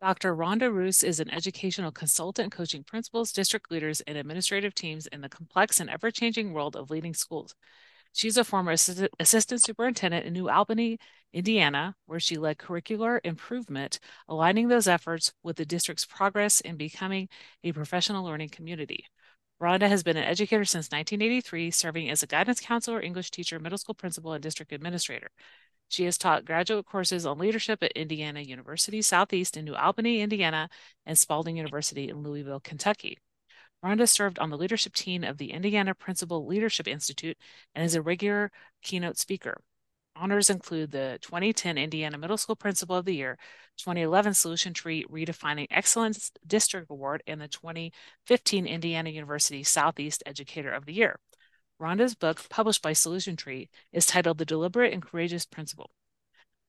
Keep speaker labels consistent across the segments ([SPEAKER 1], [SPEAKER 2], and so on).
[SPEAKER 1] Dr. Rhonda Roos is an educational consultant coaching principals, district leaders, and administrative teams in the complex and ever changing world of leading schools. She's a former assistant, assistant superintendent in New Albany, Indiana, where she led curricular improvement, aligning those efforts with the district's progress in becoming a professional learning community. Rhonda has been an educator since 1983, serving as a guidance counselor, English teacher, middle school principal, and district administrator. She has taught graduate courses on leadership at Indiana University Southeast in New Albany, Indiana, and Spalding University in Louisville, Kentucky. Rhonda served on the leadership team of the Indiana Principal Leadership Institute and is a regular keynote speaker. Honors include the 2010 Indiana Middle School Principal of the Year, 2011 Solution Tree Redefining Excellence District Award, and the 2015 Indiana University Southeast Educator of the Year. Rhonda's book, published by Solution Tree, is titled The Deliberate and Courageous Principal.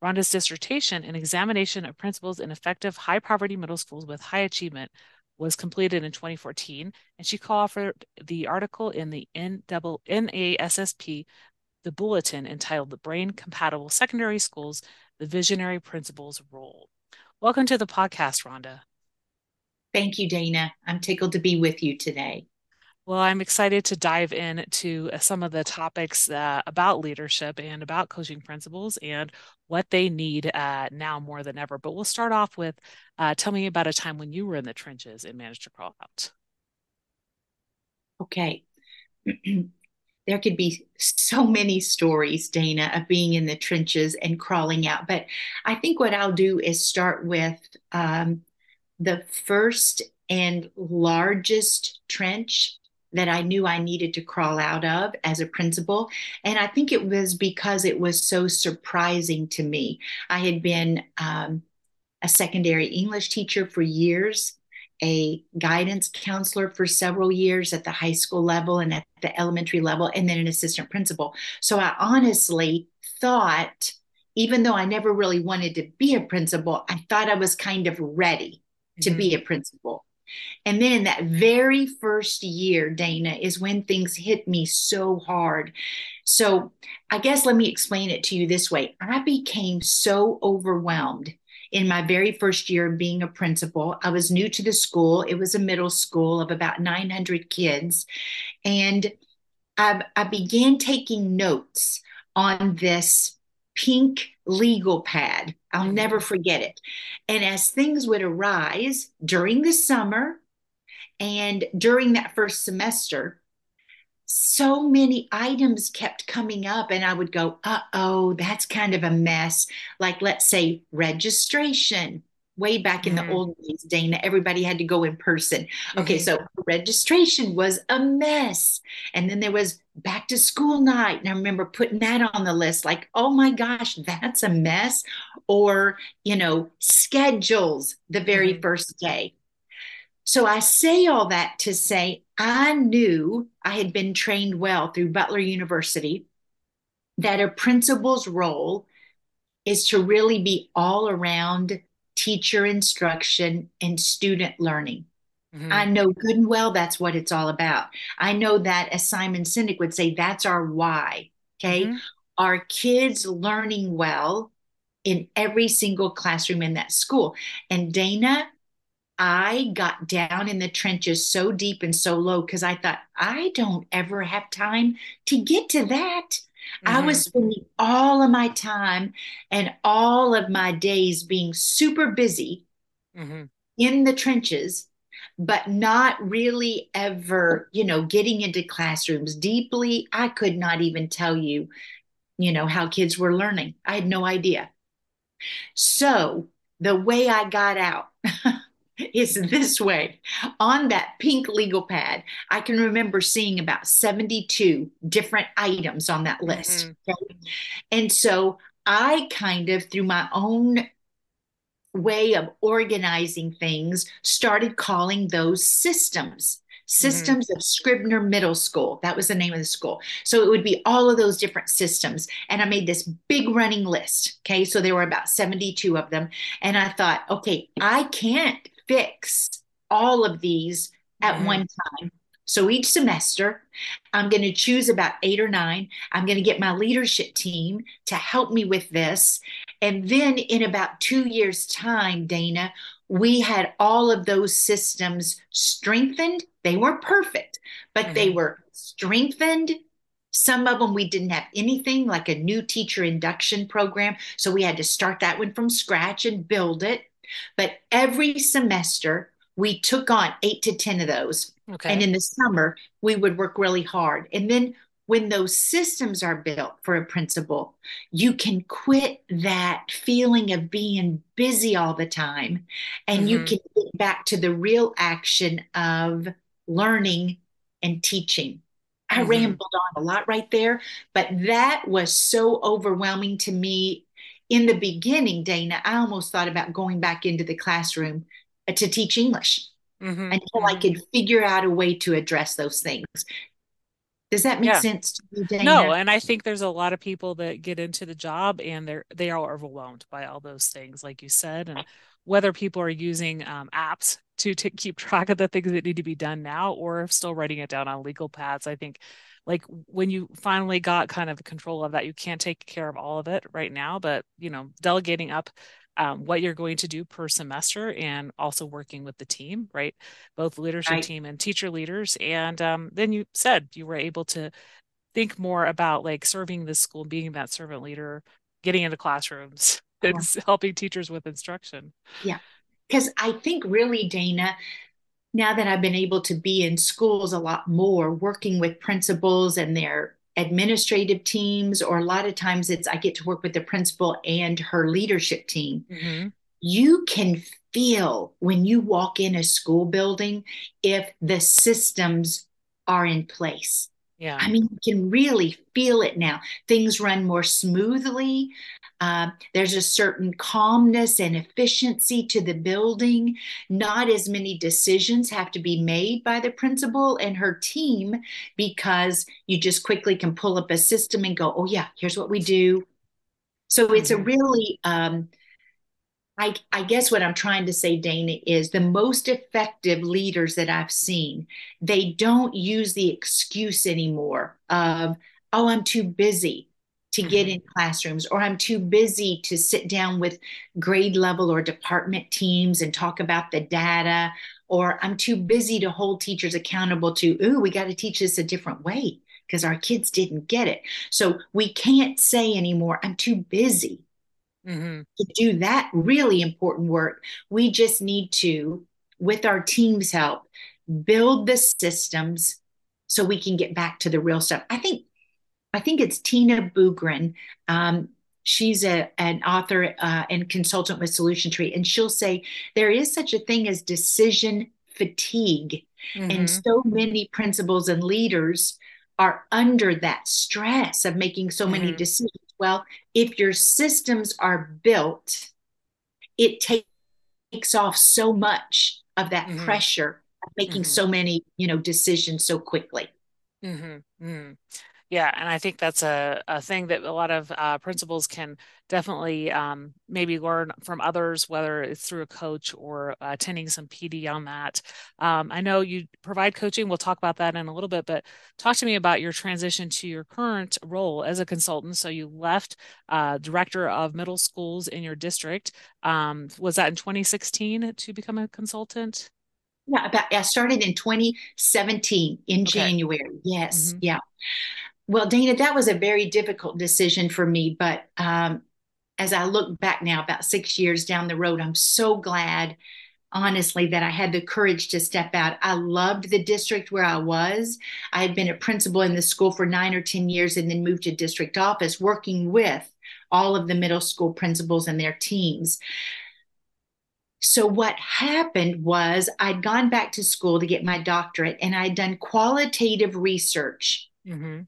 [SPEAKER 1] Rhonda's dissertation, an examination of Principals in effective high poverty middle schools with high achievement, was completed in 2014, and she co-authored the article in the NASSP, the bulletin entitled The Brain Compatible Secondary Schools, the Visionary Principal's Role. Welcome to the podcast, Rhonda.
[SPEAKER 2] Thank you, Dana. I'm tickled to be with you today.
[SPEAKER 1] Well, I'm excited to dive into uh, some of the topics uh, about leadership and about coaching principals and what they need uh, now more than ever. But we'll start off with uh, tell me about a time when you were in the trenches and managed to crawl out.
[SPEAKER 2] Okay. there could be so many stories, Dana, of being in the trenches and crawling out. But I think what I'll do is start with um, the first and largest trench that I knew I needed to crawl out of as a principal. And I think it was because it was so surprising to me. I had been um, a secondary English teacher for years, a guidance counselor for several years at the high school level and at the elementary level, and then an assistant principal. So I honestly thought, even though I never really wanted to be a principal, I thought I was kind of ready to mm-hmm. be a principal. And then in that very first year, Dana, is when things hit me so hard. So I guess let me explain it to you this way I became so overwhelmed in my very first year of being a principal. I was new to the school, it was a middle school of about 900 kids. And I, I began taking notes on this pink legal pad. I'll mm-hmm. never forget it. And as things would arise during the summer and during that first semester, so many items kept coming up, and I would go, uh oh, that's kind of a mess. Like, let's say registration, way back in mm. the mm-hmm. old days, Dana, everybody had to go in person. Okay, mm-hmm. so registration was a mess. And then there was back to school night. And I remember putting that on the list like, oh my gosh, that's a mess. Or, you know, schedules the very mm-hmm. first day. So I say all that to say I knew I had been trained well through Butler University that a principal's role is to really be all around teacher instruction and student learning. Mm-hmm. I know good and well that's what it's all about. I know that, as Simon Sinek would say, that's our why. Okay. Mm-hmm. Are kids learning well in every single classroom in that school? And Dana, I got down in the trenches so deep and so low because I thought, I don't ever have time to get to that. Mm-hmm. I was spending all of my time and all of my days being super busy mm-hmm. in the trenches, but not really ever, you know, getting into classrooms deeply. I could not even tell you, you know, how kids were learning. I had no idea. So the way I got out, is this way. On that pink legal pad, I can remember seeing about 72 different items on that list. Mm-hmm. Okay? And so I kind of, through my own way of organizing things started calling those systems. Systems mm-hmm. of Scribner Middle School. That was the name of the school. So it would be all of those different systems. And I made this big running list. Okay. So there were about 72 of them. And I thought, okay, I can't fix all of these at mm-hmm. one time. So each semester, I'm going to choose about eight or nine. I'm going to get my leadership team to help me with this. And then in about two years' time, Dana, we had all of those systems strengthened. They weren't perfect, but mm-hmm. they were strengthened. Some of them we didn't have anything like a new teacher induction program. So we had to start that one from scratch and build it. But every semester, we took on eight to 10 of those. Okay. And in the summer, we would work really hard. And then when those systems are built for a principal, you can quit that feeling of being busy all the time and mm-hmm. you can get back to the real action of learning and teaching. I mm-hmm. rambled on a lot right there, but that was so overwhelming to me in the beginning, Dana. I almost thought about going back into the classroom to teach English mm-hmm. until I could figure out a way to address those things. Does that make yeah. sense to you, Dana?
[SPEAKER 1] No, and I think there's a lot of people that get into the job and they're they are overwhelmed by all those things, like you said, and whether people are using um, apps to, to keep track of the things that need to be done now or still writing it down on legal pads. I think like when you finally got kind of control of that, you can't take care of all of it right now, but you know, delegating up um, what you're going to do per semester and also working with the team, right? Both leadership right. team and teacher leaders. And um, then you said you were able to think more about like serving the school, being that servant leader, getting into classrooms and yeah. helping teachers with instruction.
[SPEAKER 2] Yeah. Because I think really, Dana, now that I've been able to be in schools a lot more, working with principals and their administrative teams, or a lot of times it's I get to work with the principal and her leadership team. Mm-hmm. You can feel when you walk in a school building if the systems are in place.
[SPEAKER 1] Yeah.
[SPEAKER 2] I mean, you can really feel it now. Things run more smoothly. Uh, there's a certain calmness and efficiency to the building. Not as many decisions have to be made by the principal and her team because you just quickly can pull up a system and go, oh, yeah, here's what we do. So it's a mm-hmm. really, um, I, I, guess what I'm trying to say, Dana, is the most effective leaders that I've seen, they don't use the excuse anymore of, oh, I'm too busy to get mm-hmm. in classrooms, or I'm too busy to sit down with grade level or department teams and talk about the data, or I'm too busy to hold teachers accountable to, ooh, we got to teach this a different way because our kids didn't get it. So we can't say anymore, I'm too busy mm-hmm. to do that really important work. We just need to, with our team's help, build the systems so we can get back to the real stuff. I think I think it's Tina Boogren. Um, she's a, an author uh, and consultant with Solution Tree, and she'll say there is such a thing as decision fatigue. Mm-hmm. And so many principals and leaders are under that stress of making so mm-hmm. many decisions. Well, if your systems are built, it takes off so much of that mm-hmm. pressure of making mm-hmm. so many, you know, decisions so quickly.
[SPEAKER 1] Mm-hmm. Yeah, and I think that's a, a thing that a lot of uh, principals can definitely um, maybe learn from others, whether it's through a coach or uh, attending some PD on that. Um, I know you provide coaching. We'll talk about that in a little bit, but talk to me about your transition to your current role as a consultant. So you left uh, director of middle schools in your district. Um, was that in 2016 to become a consultant?
[SPEAKER 2] Yeah, about, I started in 2017 in okay. January. Yes, mm-hmm. yeah. Well, Dana, that was a very difficult decision for me. But um, as I look back now, about six years down the road, I'm so glad, honestly, that I had the courage to step out. I loved the district where I was. I had been a principal in the school for nine or 10 years and then moved to district office, working with all of the middle school principals and their teams. So, what happened was I'd gone back to school to get my doctorate and I'd done qualitative research. Mm-hmm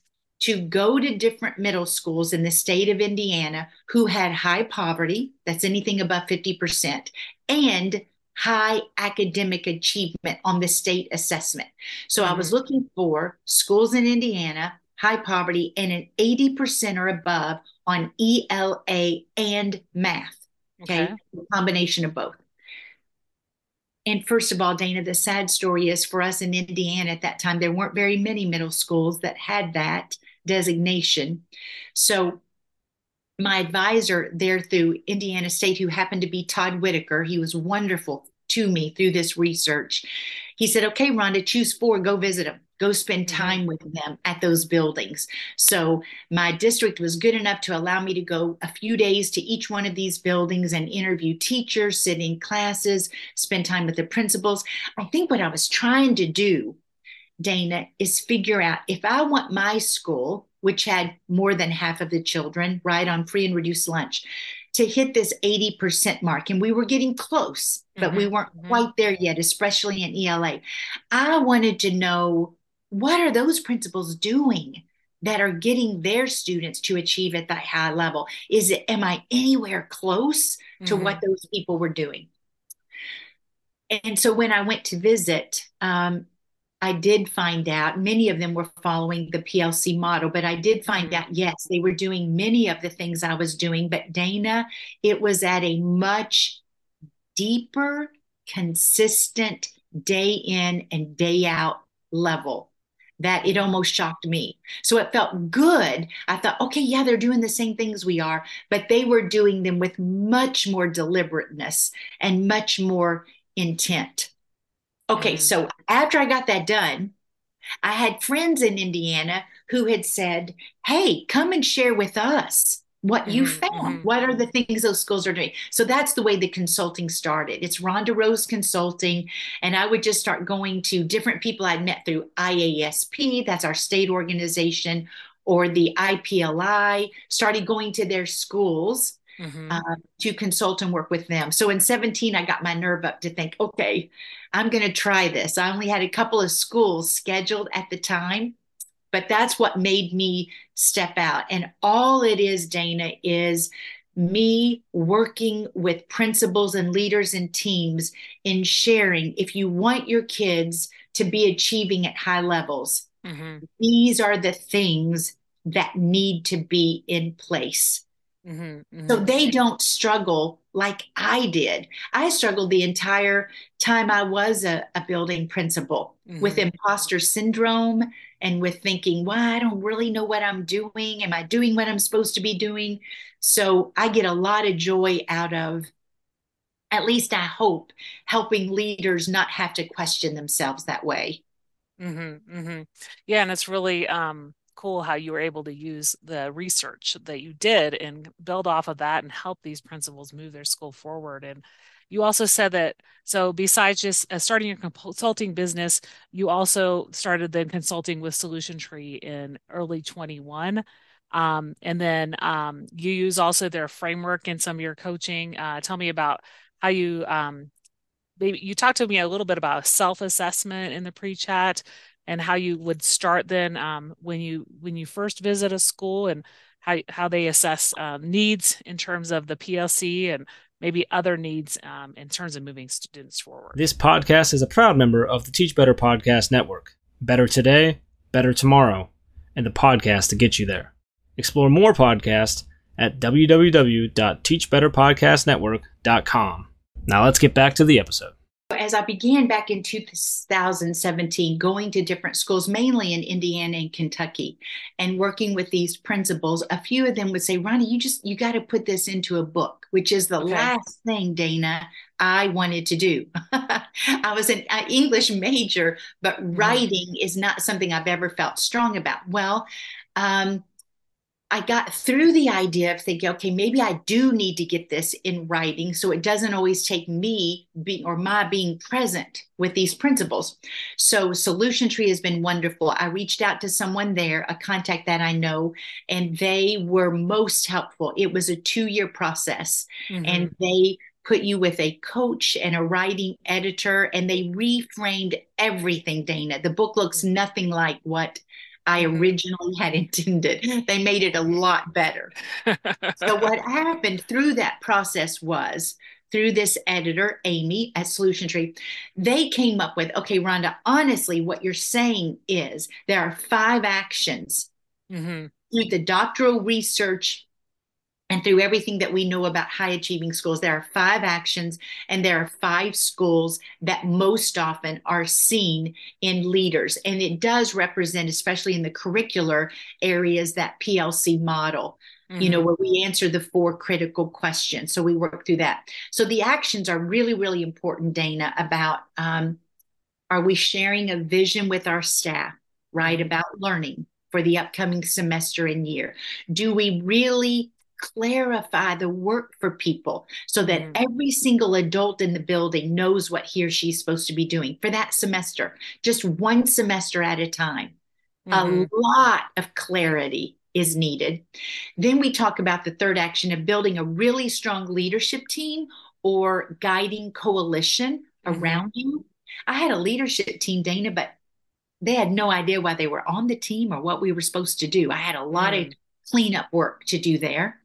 [SPEAKER 2] to go to different middle schools in the state of Indiana who had high poverty, that's anything above 50%, and high academic achievement on the state assessment. So mm-hmm. I was mm-hmm. looking for schools in Indiana, high poverty, and an 80% or above on ELA and math. Okay. okay. combination of both. And first of all, Dana, the sad story is for us in Indiana at that time, there weren't very many middle schools that had that designation. So my advisor there through Indiana State, who happened to be Todd Whitaker, he was wonderful to me through this research. He said, Okay, Rhonda, choose four, go visit them go spend mm-hmm. time with them at those buildings. So my district was good enough to allow me to go a few days to each one of these buildings and interview teachers, sit in classes, spend time with the principals. I think what I was trying to do, Dana, is figure out if I want my school, which had more than half of the children, right, on free and reduced lunch, to hit this 80% mark. And we were getting close, but mm-hmm, we weren't mm-hmm. quite there yet, especially in ELA. I wanted to know what are those principals doing that are getting their students to achieve at that high level is it am i anywhere close to mm-hmm. what those people were doing and so when i went to visit um, i did find out many of them were following the plc model but i did find mm-hmm. out yes they were doing many of the things i was doing but dana it was at a much deeper consistent day in and day out level that it almost shocked me. So it felt good. I thought, okay, yeah, they're doing the same things we are, but they were doing them with much more deliberateness and much more intent. Okay, mm. so after I got that done, I had friends in Indiana who had said, hey, come and share with us what you mm-hmm, found. Mm-hmm. What are the things those schools are doing? So that's the way the consulting started. It's Rhonda Roos Consulting. And I would just start going to different people I'd met through IASP, that's our state organization, or the IPLI, started going to their schools. Mm-hmm. Uh, to consult and work with them. So in 17, I got my nerve up to think, okay, I'm going to try this. I only had a couple of schools scheduled at the time but that's what made me step out. And all it is, Dana, is me working with principals and leaders and teams in sharing if you want your kids to be achieving at high levels, mm-hmm. these are the things that need to be in place. Mm-hmm, mm-hmm. So they don't struggle like I did. I struggled the entire time I was a, a building principal with mm-hmm. imposter syndrome and with thinking, well, I don't really know what I'm doing. Am I doing what I'm supposed to be doing? So I get a lot of joy out of, at least I hope, helping leaders not have to question themselves that way.
[SPEAKER 1] Mm-hmm, mm-hmm. Yeah, and it's really um, cool how you were able to use the research that you did and build off of that and help these principals move their school forward. And you also said that so besides just uh, starting your consulting business, you also started then consulting with Solution Tree in early 21. Um, and then um, you use also their framework in some of your coaching. Uh, tell me about how you um, maybe you talked to me a little bit about self-assessment in the pre-chat and how you would start then um, when you when you first visit a school and how, how they assess uh, needs in terms of the PLC and maybe other needs um, in terms of moving students forward.
[SPEAKER 3] This podcast is a proud member of the Teach Better Podcast Network. Better today, better tomorrow, and the podcast to get you there. Explore more podcasts at www.teachbetterpodcastnetwork.com. Now let's get back to the episode
[SPEAKER 2] as I began back in 2017, going to different schools, mainly in Indiana and Kentucky, and working with these principals, a few of them would say, Ronnie, you just, you got to put this into a book, which is the okay. last thing, Dana, I wanted to do. I was an English major, but mm-hmm. writing is not something I've ever felt strong about. Well, um, I got through the idea of thinking, okay, maybe I do need to get this in writing so it doesn't always take me being or my being present with these principals. So Solution Tree has been wonderful. I reached out to someone there, a contact that I know, and they were most helpful. It was a two-year process, mm-hmm. and they put you with a coach and a writing editor, and they reframed everything, Dana. The book looks nothing like what I mm-hmm. originally had intended. They made it a lot better. so, what happened through that process was through this editor, Amy at Solution Tree, they came up with okay, Rhonda, honestly, what you're saying is there are five actions mm-hmm. through the doctoral research and through everything that we know about high achieving schools, there are five actions and there are five schools that most often are seen in leaders. And it does represent, especially in the curricular areas, that PLC model. Mm-hmm. You know, mm-hmm. where we answer the four critical questions. So we work through that. So the actions are really, really important, Dana, about um, are we sharing a vision with our staff, right, mm-hmm. about learning for the upcoming semester and year? Do we really clarify the work for people so that mm-hmm. every single adult in the building knows what he or she's supposed to be doing for that semester, just one semester at a time. Mm-hmm. A lot of clarity is needed. Then we talk about the third action of building a really strong leadership team or guiding coalition mm-hmm. around you. I had a leadership team, Dana, but they had no idea why they were on the team or what we were supposed to do. I had a lot mm. of cleanup work to do there.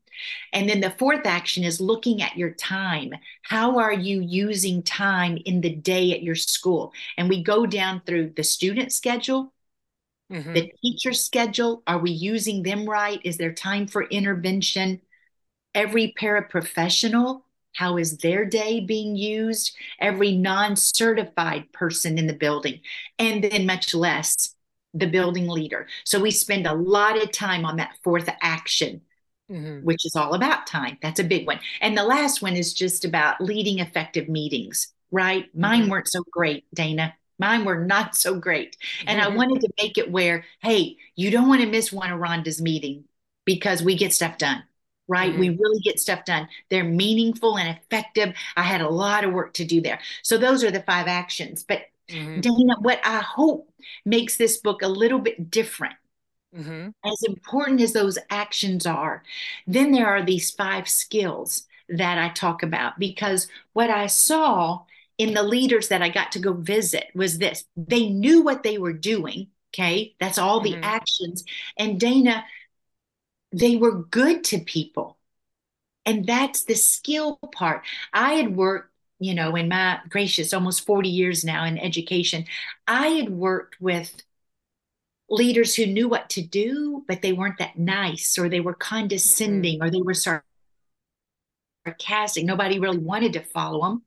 [SPEAKER 2] And then the fourth action is looking at your time. How are you using time in the day at your school? And we go down through the student schedule, mm-hmm. the teacher schedule. Are we using them right? Is there time for intervention? Every paraprofessional, how is their day being used? Every non certified person in the building, and then much less the building leader. So we spend a lot of time on that fourth action Mm-hmm. which is all about time. That's a big one. And the last one is just about leading effective meetings, right? Mm-hmm. Mine weren't so great, Dana. Mine were not so great. And mm-hmm. I wanted to make it where, hey, you don't want to miss one of Rhonda's meeting because we get stuff done, right? We mm-hmm. really get stuff done. They're meaningful and effective. I had a lot of work to do there. So those are the five actions. But mm-hmm. Dana, what I hope makes this book a little bit different Mm-hmm. As important as those actions are, then there are these five skills that I talk about because what I saw in the leaders that I got to go visit was this they knew what they were doing. Okay. That's all the mm-hmm. actions. And Dana, they were good to people. And that's the skill part. I had worked, you know, in my gracious almost 40 years now in education, I had worked with leaders who knew what to do, but they weren't that nice, or they were condescending, mm-hmm. or they were sarcastic. Nobody really wanted to follow them.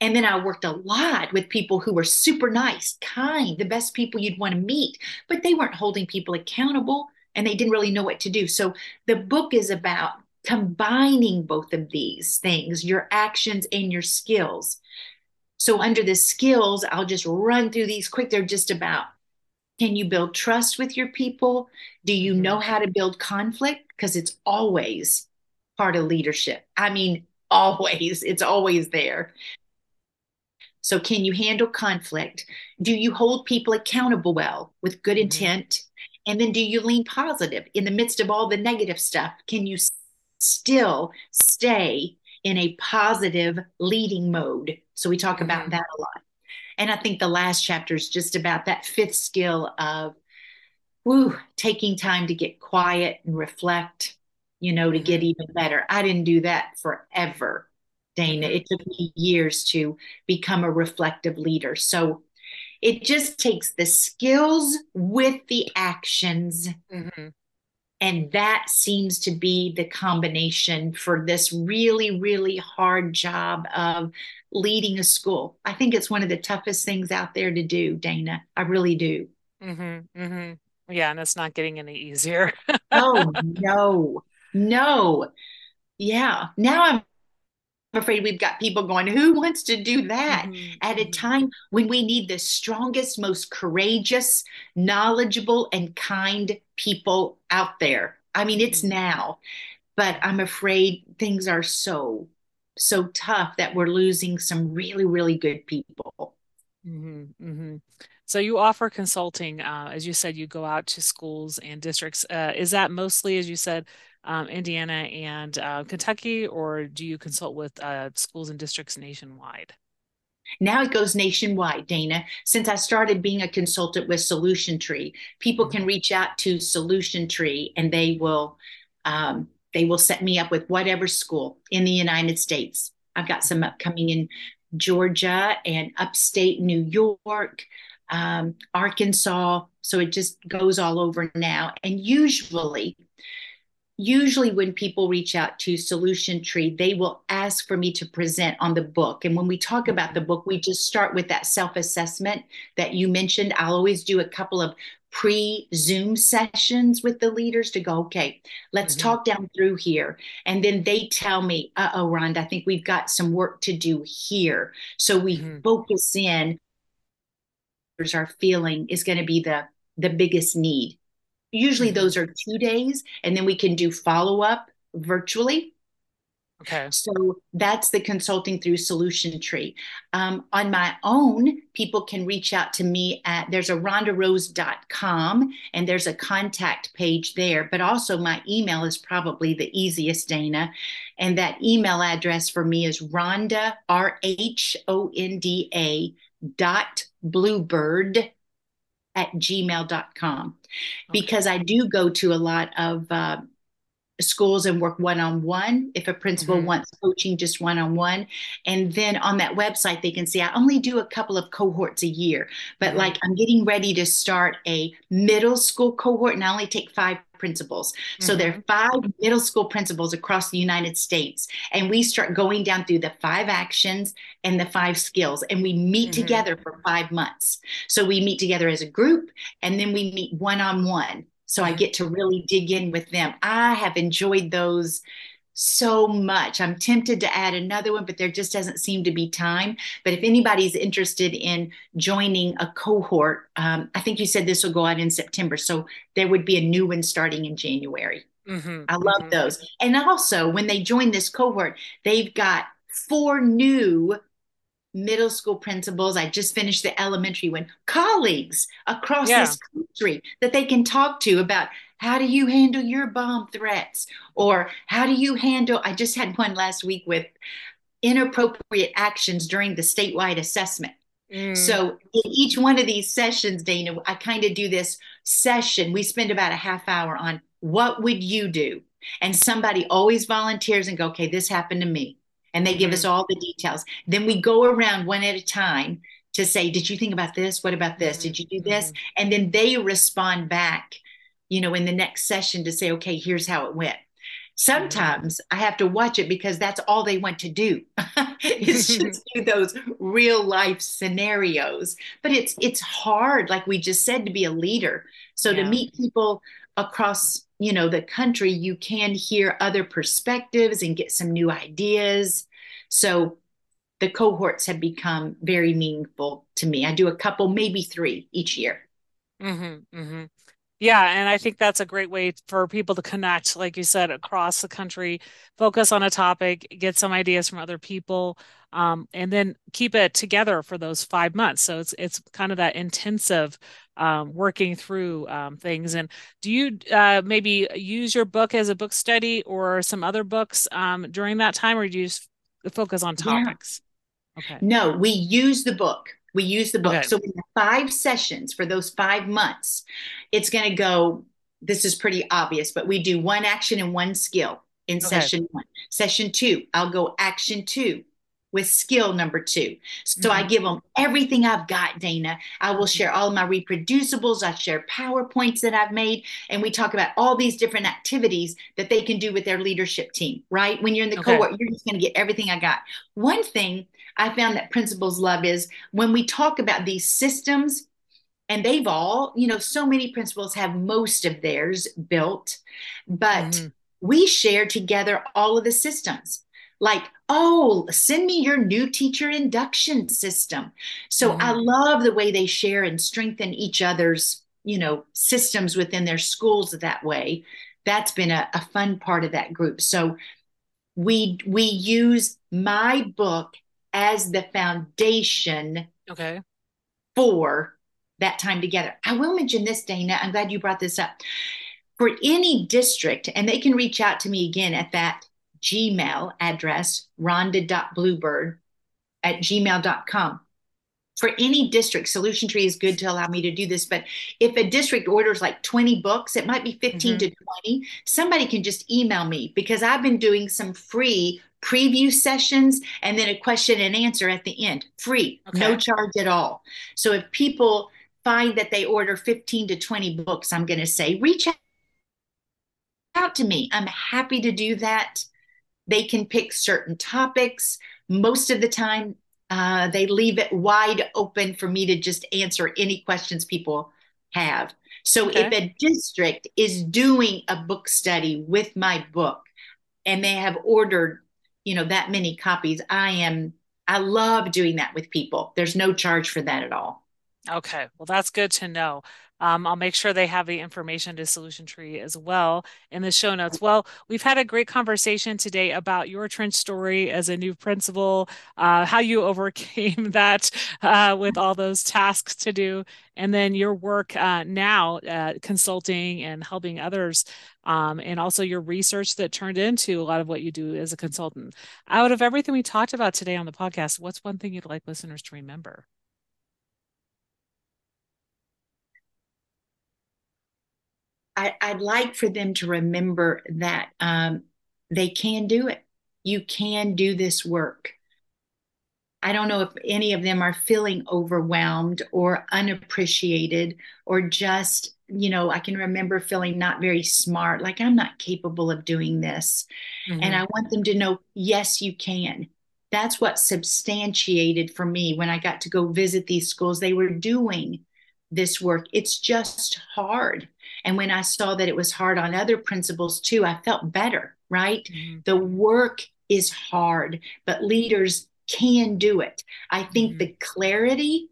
[SPEAKER 2] And then I worked a lot with people who were super nice, kind, the best people you'd want to meet, but they weren't holding people accountable and they didn't really know what to do. So the book is about combining both of these things, your actions and your skills. So, under the skills, I'll just run through these quick. They're just about can you build trust with your people? Do you know mm-hmm. how to build conflict? Because it's always part of leadership. I mean, always, it's always there. So, can you handle conflict? Do you hold people accountable well with good mm-hmm. intent? And then, do you lean positive in the midst of all the negative stuff? Can you still stay in a positive leading mode? So, we talk about mm-hmm. that a lot. And I think the last chapter is just about that fifth skill of woo, taking time to get quiet and reflect, you know, to get mm-hmm. even better. I didn't do that forever, Dana. It took me years to become a reflective leader. So it just takes the skills with the actions. Mm-hmm. And that seems to be the combination for this really, really hard job of leading a school. I think it's one of the toughest things out there to do, Dana. I really do.
[SPEAKER 1] Mm-hmm, mm-hmm. Yeah, and it's not getting any easier.
[SPEAKER 2] oh, no, no. Yeah. Now I'm afraid we've got people going, who wants to do that mm-hmm. at a mm-hmm. time when we need the strongest, most courageous, knowledgeable, and kind people out there? I mean, it's mm-hmm. now, but I'm afraid things are so, so tough that we're losing some really, really good people.
[SPEAKER 1] Mm-hmm. Mm-hmm. So you offer consulting, uh, as you said, you go out to schools and districts. Uh, is that mostly, as you said, um, Indiana and uh, Kentucky, or do you consult with uh, schools and districts nationwide?
[SPEAKER 2] Now it goes nationwide, Dana. Since I started being a consultant with Solution Tree, people can reach out to Solution Tree and they will um, they will set me up with whatever school in the United States. I've got some upcoming in Georgia and upstate New York, um, Arkansas. So it just goes all over now. And usually, usually when people reach out to Solution Tree, they will ask for me to present on the book. And when we talk about the book, we just start with that self assessment that you mentioned. I'll always do a couple of pre Zoom sessions with the leaders to go, okay, let's mm-hmm. talk down through here. And then they tell me, uh oh, Rhonda, I think we've got some work to do here. So we mm-hmm. focus in our feeling is going to be the the biggest need usually mm-hmm. those are two days and then we can do follow-up virtually.
[SPEAKER 1] Okay.
[SPEAKER 2] So that's the consulting through solution tree. Um, on my own people can reach out to me at there's a rhondaroos.com and there's a contact page there but also my email is probably the easiest dana. And that email address for me is rhonda r-h-o-n-d-a dot bluebird at gmail.com okay. because I do go to a lot of uh, schools and work one on one if a principal mm-hmm. wants coaching just one on one. And then on that website, they can see I only do a couple of cohorts a year, but mm-hmm. like I'm getting ready to start a middle school cohort and I only take five principals. Mm-hmm. So there are mm-hmm. five middle school principals across the United States. And we start going down through the five actions and the five skills. And we meet mm-hmm. together for five months. So we meet together as a group and then we meet one on one. So I mm-hmm. get to really dig in with them. I have enjoyed those so much. I'm tempted to add another one, but there just doesn't seem to be time. But if anybody's interested in joining a cohort, um, I think you said this will go out in September. So there would be a new one starting in January. Mm-hmm, I love mm-hmm. those. And also, when they join this cohort, they've got four new middle school principals. I just finished the elementary one, colleagues across yeah. this country that they can talk to about how do you handle your bomb threats? Or how do you handle? I just had one last week with inappropriate actions during the statewide assessment. Mm. So in each one of these sessions, Dana, I kind of do this session. We spend about a half hour on what would you do? And somebody always volunteers and go, okay, this happened to me. And they mm-hmm. give us all the details. Then we go around one at a time to say, did you think about this? What about this? Did you do this? Mm-hmm. And then they respond back you know, in the next session to say, okay, here's how it went. Sometimes I have to watch it because that's all they want to do. it's just do those real life scenarios. But it's it's hard, like we just said, to be a leader. So yeah. to meet people across, you know, the country, you can hear other perspectives and get some new ideas. So the cohorts have become very meaningful to me. I do a couple, maybe three each year.
[SPEAKER 1] Mm-hmm, mm-hmm. Yeah, and I think that's a great way for people to connect, like you said, across the country, focus on a topic, get some ideas from other people, um, and then keep it together for those five months. So it's it's kind of that intensive um, working through um, things. And do you uh, maybe use your book as a book study or some other books um, during that time, or do you just focus on topics?
[SPEAKER 2] Yeah. Okay. No, we use the book. We use the book. Okay. So we have five sessions for those five months. It's going to go, this is pretty obvious, but we do one action and one skill in okay. session one. Session two, I'll go action two with skill number two. So mm-hmm. I give them everything I've got, Dana. I will share all my reproducibles. I share PowerPoints that I've made. And we talk about all these different activities that they can do with their leadership team, right? When you're in the okay. cohort, you're just going to get everything I got. One thing I found that principals love is when we talk about these systems, and they've all, you know, so many principals have most of theirs built, but mm-hmm. we share together all of the systems. Like, oh, send me your new teacher induction system. So mm-hmm. I love the way they share and strengthen each other's, you know, systems within their schools that way. That's been a, a fun part of that group. So we we use my book as the foundation
[SPEAKER 1] okay.
[SPEAKER 2] for that time together. I will mention this dana. I'm glad you brought this up. For any district and they can reach out to me again at that gmail address rhonda.bluebird at gmail.com for any district solution tree is good to allow me to do this but if a district orders like 20 books it might be 15 mm-hmm. to 20 somebody can just email me because i've been doing some free preview sessions and then a question and answer at the end free okay. no charge at all so if people find that they order 15 to 20 books i'm going to say reach out to me i'm happy to do that they can pick certain topics most of the time uh, they leave it wide open for me to just answer any questions people have. So okay. if a district is doing a book study with my book and they have ordered, you know, that many copies, I am I love doing that with people. There's no charge for that at all.
[SPEAKER 1] Okay, well, that's good to know. Um, I'll make sure they have the information to Solution Tree as well in the show notes. Well, we've had a great conversation today about your trench story as a new principal, uh, how you overcame that uh, with all those tasks to do, and then your work uh, now uh, consulting and helping others, um, and also your research that turned into a lot of what you do as a consultant. Out of everything we talked about today on the podcast, what's one thing you'd like listeners to remember?
[SPEAKER 2] I, would like for them to remember that um, they can do it. You can do this work. I don't know if any of them are feeling overwhelmed or unappreciated or just, you know, I can remember feeling not very smart, like I'm not capable of doing this. Mm-hmm. And I want them to know, yes, you can. That's what substantiated for me when I got to go visit these schools. They were doing this work. It's just hard. And when I saw that it was hard on other principals too, I felt better, right? Mm-hmm. The work is hard, but leaders can do it. I think mm-hmm. the clarity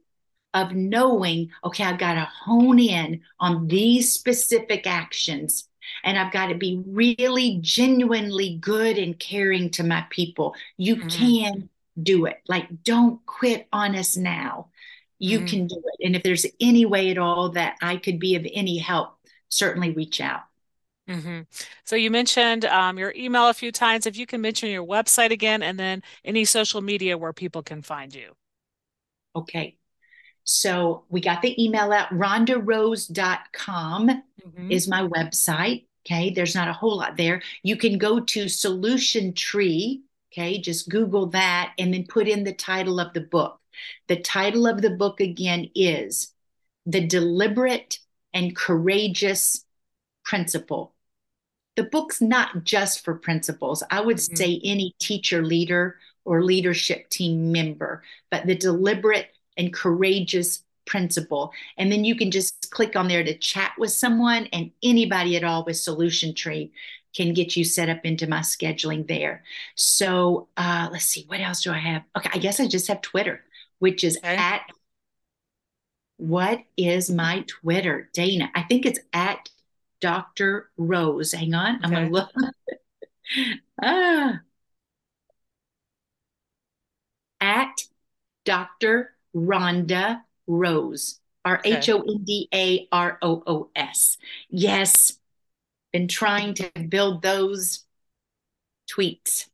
[SPEAKER 2] of knowing, okay, I've got to hone in on these specific actions and I've got to be really genuinely good and caring to my people. You mm-hmm. can do it. Like, don't quit on us now. You mm-hmm. can do it. And if there's any way at all that I could be of any help, certainly reach out.
[SPEAKER 1] Mm-hmm. So you mentioned um, your email a few times. If you can mention your website again, and then any social media where people can find you.
[SPEAKER 2] Okay. So we got the email out. RhondaRoos.com mm-hmm. is my website. Okay. There's not a whole lot there. You can go to Solution Tree. Okay. Just Google that and then put in the title of the book. The title of the book again is The Deliberate and Courageous Principal. The book's not just for principals. I would mm-hmm. say any teacher, leader, or leadership team member, but the deliberate and courageous principal. And then you can just click on there to chat with someone, and anybody at all with Solution Tree can get you set up into my scheduling there. So uh, let's see, what else do I have? Okay, I guess I just have Twitter which is okay. at what is my Twitter, Dana? I think it's at Dr. Roos. Hang on, okay. I'm gonna look. ah, at Dr. Rhonda Roos, R H O N D A R O O S. Yes, been trying to build those tweets.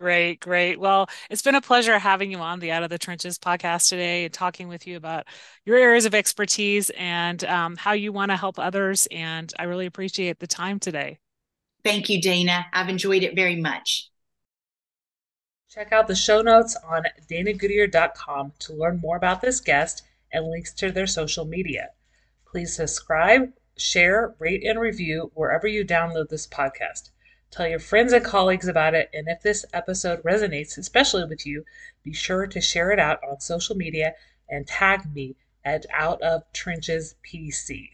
[SPEAKER 1] Great, great. Well, it's been a pleasure having you on the Out of the Trenches podcast today and talking with you about your areas of expertise and um, how you want to help others. And I really appreciate the time today.
[SPEAKER 2] Thank you, Dana. I've enjoyed it very much.
[SPEAKER 1] Check out the show notes on danagoodyear.com to learn more about this guest and links to their social media. Please subscribe, share, rate, and review wherever you download this podcast. Tell your friends and colleagues about it, and if this episode resonates, especially with you, be sure to share it out on social media and tag me at Out of Trenches PC.